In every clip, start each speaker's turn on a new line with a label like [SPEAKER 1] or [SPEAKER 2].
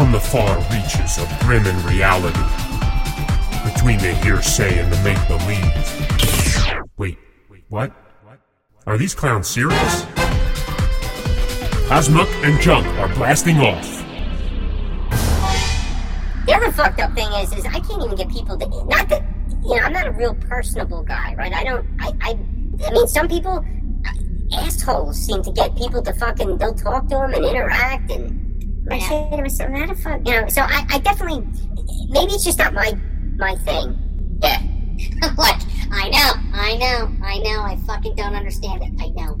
[SPEAKER 1] from the far reaches of grim and reality, between the hearsay and the make believe. Wait, what? Are these clowns serious? Cosmuck and Junk are blasting off.
[SPEAKER 2] The other fucked up thing is, is I can't even get people to. Not that you know, I'm not a real personable guy, right? I don't. I. I, I mean, some people uh, assholes seem to get people to fucking. They'll talk to them and interact and. I said it was so not a fuck. You know, so I, I definitely. Maybe it's just not my my thing.
[SPEAKER 3] Yeah. what? I know, I know, I know. I fucking don't understand it. I know.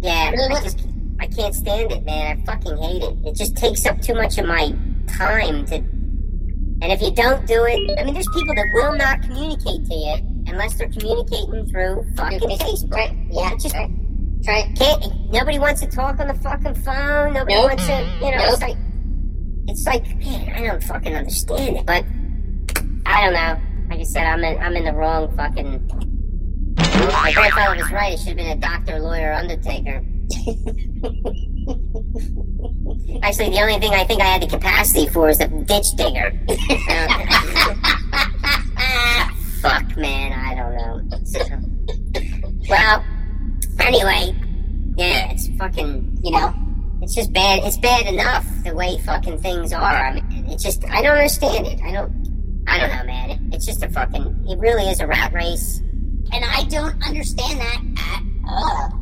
[SPEAKER 2] Yeah,
[SPEAKER 3] Really?
[SPEAKER 2] I just I can't stand it, man. I fucking hate it. It just takes up too much of my time to. And if you don't do it, I mean, there's people that will not communicate to you unless they're communicating through fucking Facebook.
[SPEAKER 3] Right? Yeah.
[SPEAKER 2] Just
[SPEAKER 3] right. Right.
[SPEAKER 2] can't. Nobody wants to talk on the fucking phone. Nobody
[SPEAKER 3] Nope.
[SPEAKER 2] wants to. You know, it's like it's like man, I don't fucking understand it. But I don't know. Like I said, I'm in I'm in the wrong fucking. My grandfather was right. It should have been a doctor, lawyer, undertaker. Actually, the only thing I think I had the capacity for is a ditch digger. Fuck, man, I don't know. So, well, anyway, yeah, it's fucking, you know, it's just bad. It's bad enough the way fucking things are. I mean, it's just, I don't understand it. I don't, I don't know, man. It, it's just a fucking, it really is a rat race.
[SPEAKER 3] And I don't understand that at all.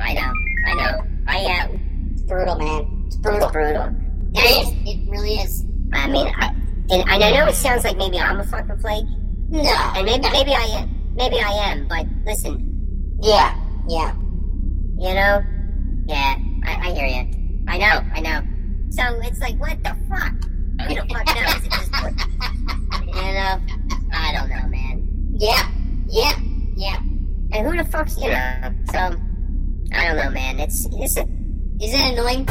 [SPEAKER 2] I know, I know. I, uh,
[SPEAKER 3] It's brutal, man. It's
[SPEAKER 2] brutal,
[SPEAKER 3] brutal. It is. It really is.
[SPEAKER 2] I mean, I, and, and I know it sounds like maybe I'm a fucking flake,
[SPEAKER 3] No.
[SPEAKER 2] and maybe maybe I am, maybe I am. But listen,
[SPEAKER 3] Yeah. Yeah.
[SPEAKER 2] You know, yeah, I, I hear you. I know, I know. So it's like, what the fuck? Who the fuck knows this point? You know, I don't know, man.
[SPEAKER 3] Yeah. Yeah. Yeah.
[SPEAKER 2] And who the fuck's you know? So I don't know, man. It's it's
[SPEAKER 3] Is it annoying?